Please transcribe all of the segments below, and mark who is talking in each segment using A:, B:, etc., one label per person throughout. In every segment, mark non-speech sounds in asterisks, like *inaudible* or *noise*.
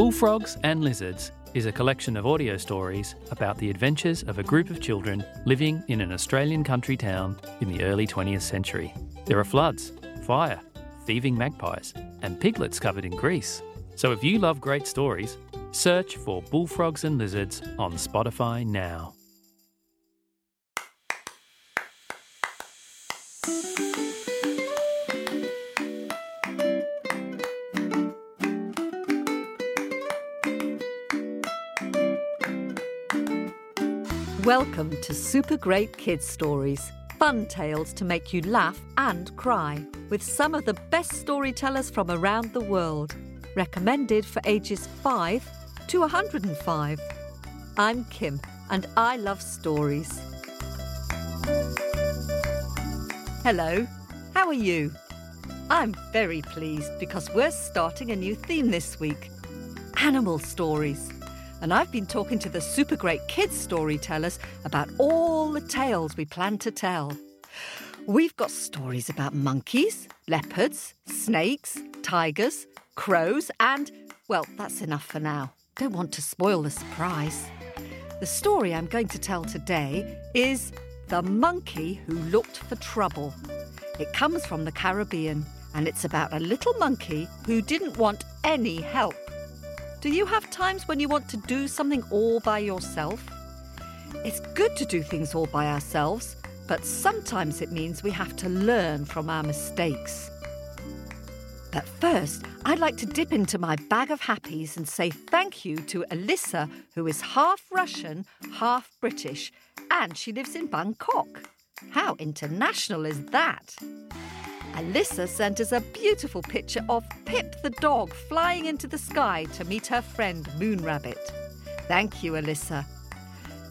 A: Bullfrogs and Lizards is a collection of audio stories about the adventures of a group of children living in an Australian country town in the early 20th century. There are floods, fire, thieving magpies, and piglets covered in grease. So if you love great stories, search for Bullfrogs and Lizards on Spotify now.
B: Welcome to Super Great Kids Stories, fun tales to make you laugh and cry, with some of the best storytellers from around the world. Recommended for ages 5 to 105. I'm Kim, and I love stories. Hello, how are you? I'm very pleased because we're starting a new theme this week animal stories and I've been talking to the super great kids storytellers about all the tales we plan to tell. We've got stories about monkeys, leopards, snakes, tigers, crows, and, well, that's enough for now. Don't want to spoil the surprise. The story I'm going to tell today is The Monkey Who Looked for Trouble. It comes from the Caribbean and it's about a little monkey who didn't want any help. Do you have times when you want to do something all by yourself? It's good to do things all by ourselves, but sometimes it means we have to learn from our mistakes. But first, I'd like to dip into my bag of happies and say thank you to Alyssa, who is half Russian, half British, and she lives in Bangkok. How international is that? Alyssa sent us a beautiful picture of Pip the dog flying into the sky to meet her friend Moon Rabbit. Thank you, Alyssa.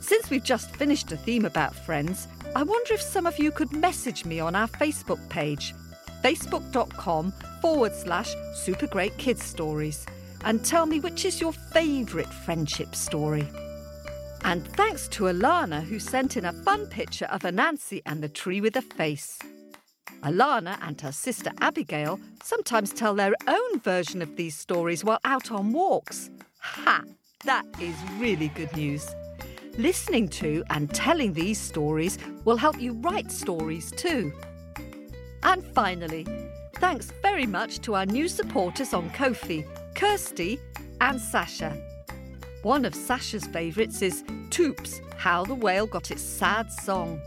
B: Since we've just finished a theme about friends, I wonder if some of you could message me on our Facebook page, facebook.com forward slash super great kids stories, and tell me which is your favourite friendship story. And thanks to Alana, who sent in a fun picture of Anansi and the tree with a face. Alana and her sister Abigail sometimes tell their own version of these stories while out on walks. Ha! That is really good news. Listening to and telling these stories will help you write stories too. And finally, thanks very much to our new supporters on Ko-fi, Kirsty and Sasha. One of Sasha's favourites is Toops, How the Whale Got Its Sad Song.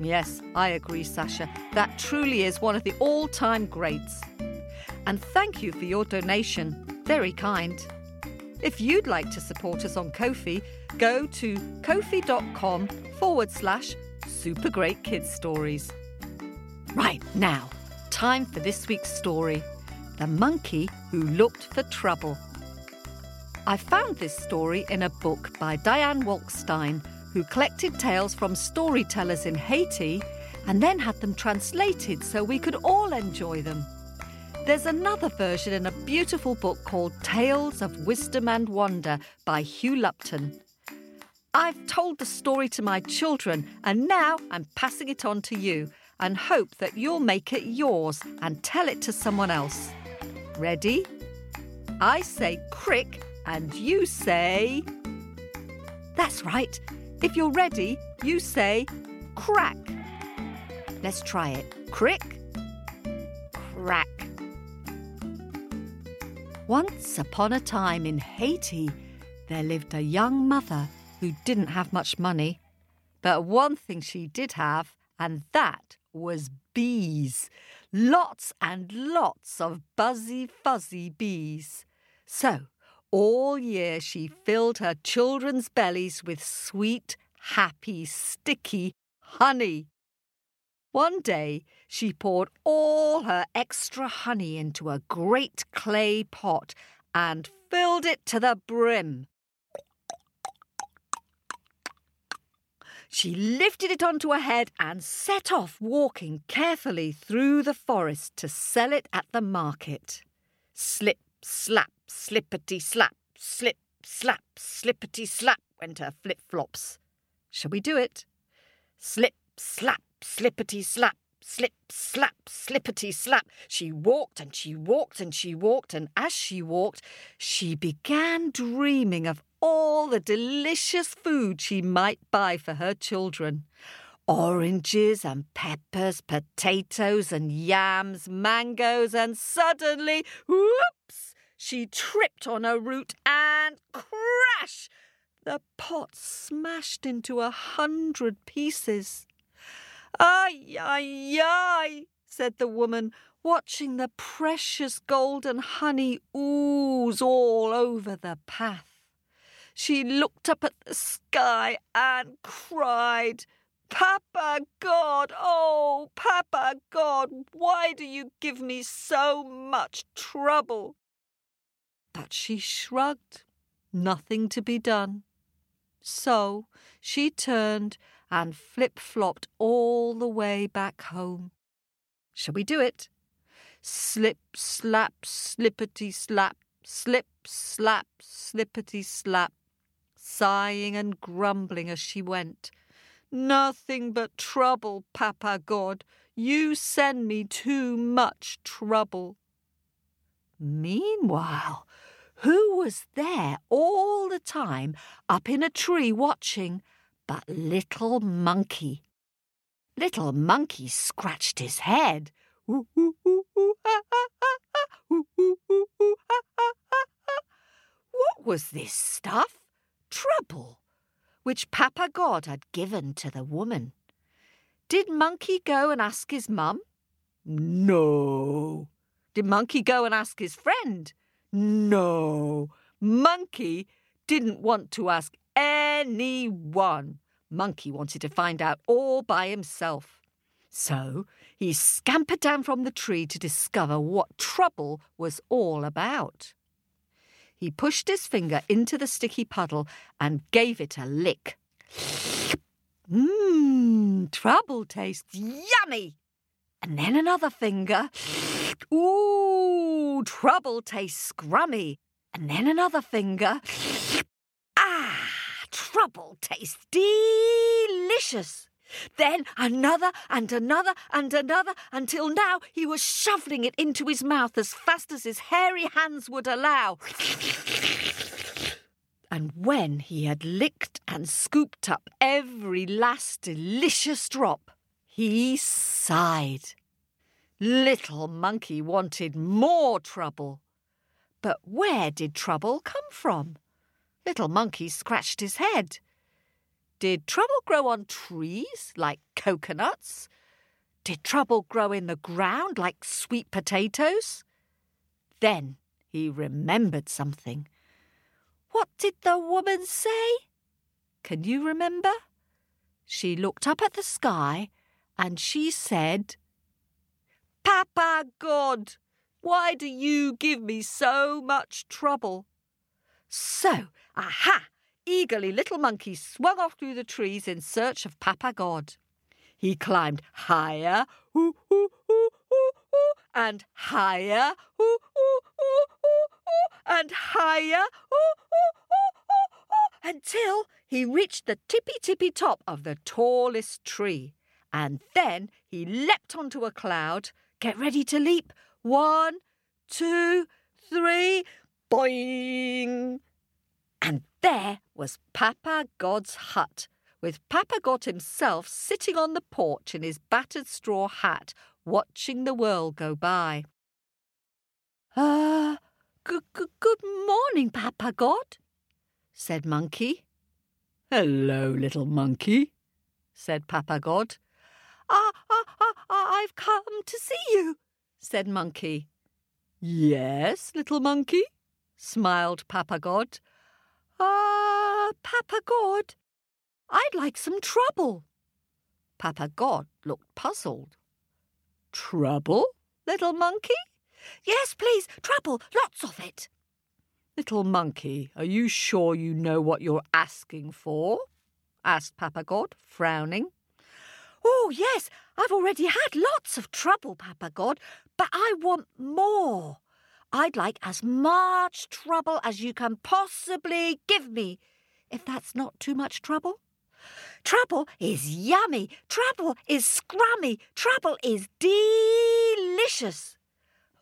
B: Yes, I agree, Sasha. That truly is one of the all time greats. And thank you for your donation. Very kind. If you'd like to support us on Ko-fi, go to ko-fi.com forward slash super great kids stories. Right now, time for this week's story The Monkey Who Looked for Trouble. I found this story in a book by Diane Wolkstein who collected tales from storytellers in Haiti and then had them translated so we could all enjoy them. There's another version in a beautiful book called Tales of Wisdom and Wonder by Hugh Lupton. I've told the story to my children and now I'm passing it on to you and hope that you'll make it yours and tell it to someone else. Ready? I say crick and you say. That's right. If you're ready, you say crack. Let's try it. Crick, crack. Once upon a time in Haiti, there lived a young mother who didn't have much money. But one thing she did have, and that was bees. Lots and lots of buzzy, fuzzy bees. So all year she filled her children's bellies with sweet, happy, sticky honey. One day she poured all her extra honey into a great clay pot and filled it to the brim. She lifted it onto her head and set off walking carefully through the forest to sell it at the market. Slip, slap, Slippity slap, slip, slap, slippity slap went her flip flops. Shall we do it? Slip, slap, slippity slap, slip, slap, slippity slap. She walked and she walked and she walked, and as she walked, she began dreaming of all the delicious food she might buy for her children. Oranges and peppers, potatoes and yams, mangoes, and suddenly, whoops, she tripped on a root and crash! The pot smashed into a hundred pieces. Ay, ay, ay, said the woman, watching the precious golden honey ooze all over the path. She looked up at the sky and cried, Papa God, oh, Papa God, why do you give me so much trouble? But she shrugged, nothing to be done. So she turned and flip flopped all the way back home. Shall we do it? Slip, slap, slippity slap, slip, slap, slippity slap, sighing and grumbling as she went. Nothing but trouble, Papa God. You send me too much trouble. Meanwhile, who was there all the time up in a tree watching but Little Monkey? Little Monkey scratched his head. What was this stuff? Trouble which Papa God had given to the woman. Did Monkey go and ask his mum? No. Did Monkey go and ask his friend? No. Monkey didn't want to ask anyone. Monkey wanted to find out all by himself. So he scampered down from the tree to discover what trouble was all about. He pushed his finger into the sticky puddle and gave it a lick. Mmm, trouble tastes yummy. And then another finger. Ooh, trouble tastes scrummy. And then another finger. Ah, trouble tastes delicious. Then another and another and another until now he was shoveling it into his mouth as fast as his hairy hands would allow. And when he had licked and scooped up every last delicious drop, he sighed. Little Monkey wanted more trouble. But where did trouble come from? Little Monkey scratched his head. Did trouble grow on trees like coconuts? Did trouble grow in the ground like sweet potatoes? Then he remembered something. What did the woman say? Can you remember? She looked up at the sky and she said, Papa God, why do you give me so much trouble? So, aha! Eagerly, little monkey swung off through the trees in search of Papa God. He climbed higher, ooh, ooh, ooh, ooh, and higher, and higher, until he reached the tippy tippy top of the tallest tree. And then he leapt onto a cloud. Get ready to leap. One, two, three, boing! And there was Papa God's hut, with Papa God himself sitting on the porch in his battered straw hat, watching the world go by. Ah, uh, good, good, good morning, Papa God, said Monkey. Hello, little monkey, said Papa God. Ah, ah, ah, I've come to see you, said Monkey. Yes, little monkey, smiled Papa God. Ah, uh, Papa God, I'd like some trouble. Papa God looked puzzled. Trouble, little monkey? Yes, please, trouble, lots of it. Little monkey, are you sure you know what you're asking for? asked Papa God, frowning. Oh, yes, I've already had lots of trouble, Papa God, but I want more. I'd like as much trouble as you can possibly give me, if that's not too much trouble. Trouble is yummy. Trouble is scrummy. Trouble is delicious.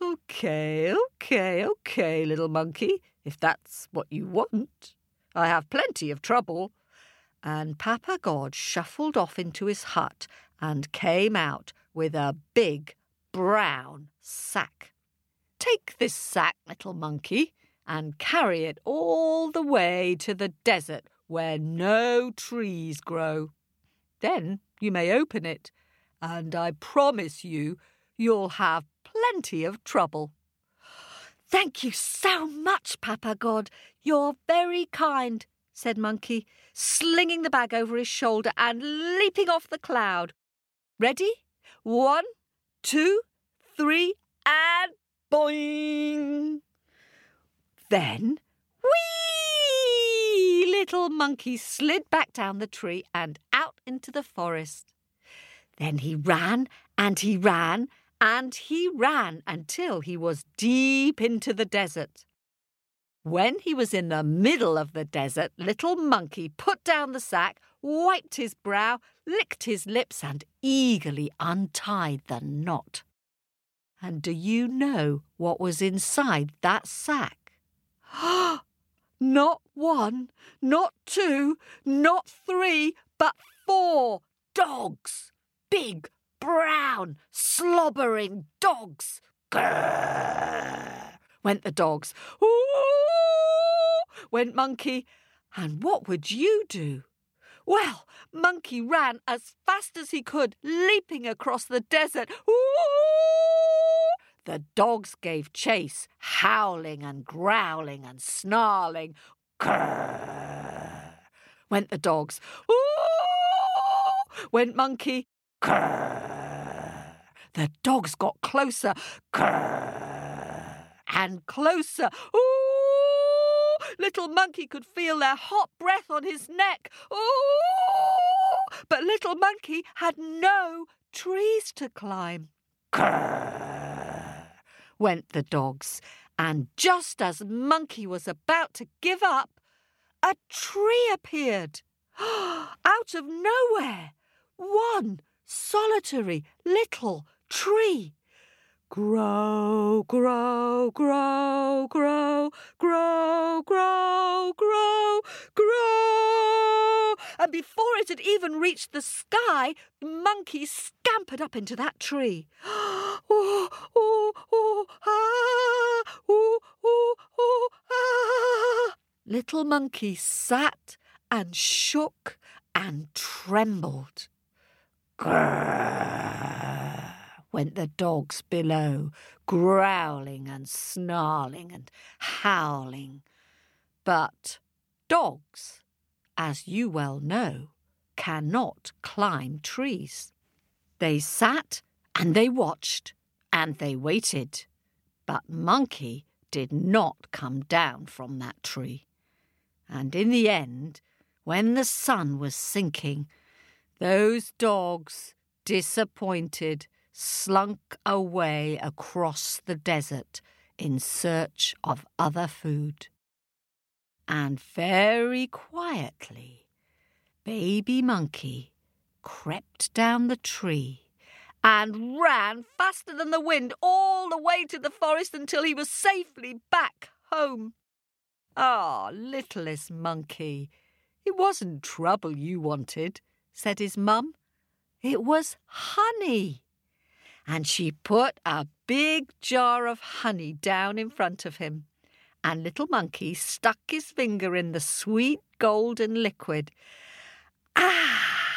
B: Okay, okay, okay, little monkey, if that's what you want. I have plenty of trouble. And Papa God shuffled off into his hut and came out with a big brown sack. Take this sack, little monkey, and carry it all the way to the desert where no trees grow. Then you may open it, and I promise you you'll have plenty of trouble. Thank you so much, Papa God. You're very kind, said Monkey, slinging the bag over his shoulder and leaping off the cloud. Ready? One, two, three, and boing! Then, whee! Little Monkey slid back down the tree and out into the forest. Then he ran and he ran and he ran until he was deep into the desert. When he was in the middle of the desert, little monkey put down the sack, wiped his brow, licked his lips, and eagerly untied the knot. And do you know what was inside that sack? *gasps* not one, not two, not three, but four dogs. Big, brown, slobbering dogs. Grrr, went the dogs. Ooh, went Monkey. And what would you do? Well, Monkey ran as fast as he could, leaping across the desert. Ooh! The dogs gave chase, howling and growling and snarling. Grrr! Went the dogs. Ooh! Went Monkey. Grrr! The dogs got closer. Grrr! And closer. Ooh! Little Monkey could feel their hot breath on his neck. Ooh! But Little Monkey had no trees to climb. Grrr! Went the dogs. And just as Monkey was about to give up, a tree appeared. *gasps* Out of nowhere. One solitary little tree. Grow, grow, grow, grow, grow, grow, grow, grow. And before it had even reached the sky, the monkey scampered up into that tree. *gasps* oh, oh, oh, ah, oh, oh, oh, ah. Little monkey sat and shook and trembled. Grrr, went the dogs below, growling and snarling and howling. But dogs, as you well know, cannot climb trees. They sat and they watched and they waited. But Monkey did not come down from that tree. And in the end, when the sun was sinking, those dogs, disappointed, slunk away across the desert in search of other food. And very quietly, Baby Monkey crept down the tree and ran faster than the wind all the way to the forest until he was safely back home. Ah, littlest monkey, it wasn't trouble you wanted said his mum. It was honey. And she put a big jar of honey down in front of him. And little monkey stuck his finger in the sweet golden liquid. Ah,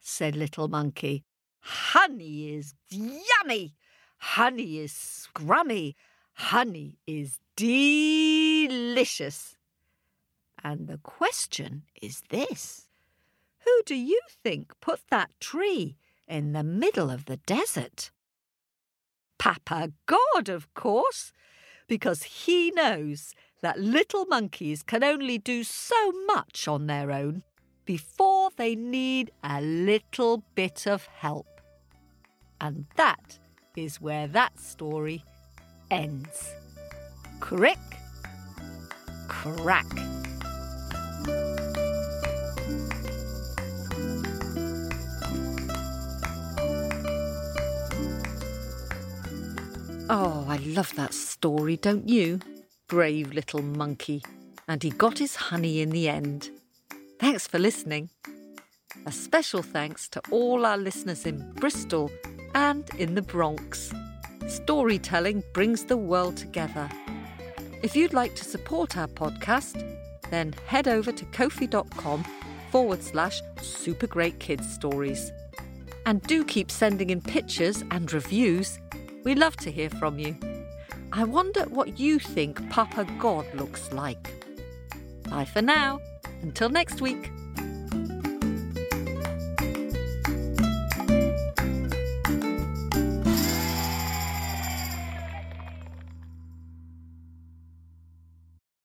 B: said little monkey, honey is yummy. Honey is scrummy. Honey is delicious. And the question is this who do you think put that tree in the middle of the desert? Papa God, of course, because he knows that little monkeys can only do so much on their own before they need a little bit of help. And that is where that story ends. Crick, crack. Oh, I love that story, don't you? Brave little monkey. And he got his honey in the end. Thanks for listening. A special thanks to all our listeners in Bristol and in the Bronx. Storytelling brings the world together. If you'd like to support our podcast, then head over to ko-fi.com forward slash super great kids stories. And do keep sending in pictures and reviews. We love to hear from you. I wonder what you think Papa God looks like. Bye for now. Until next week.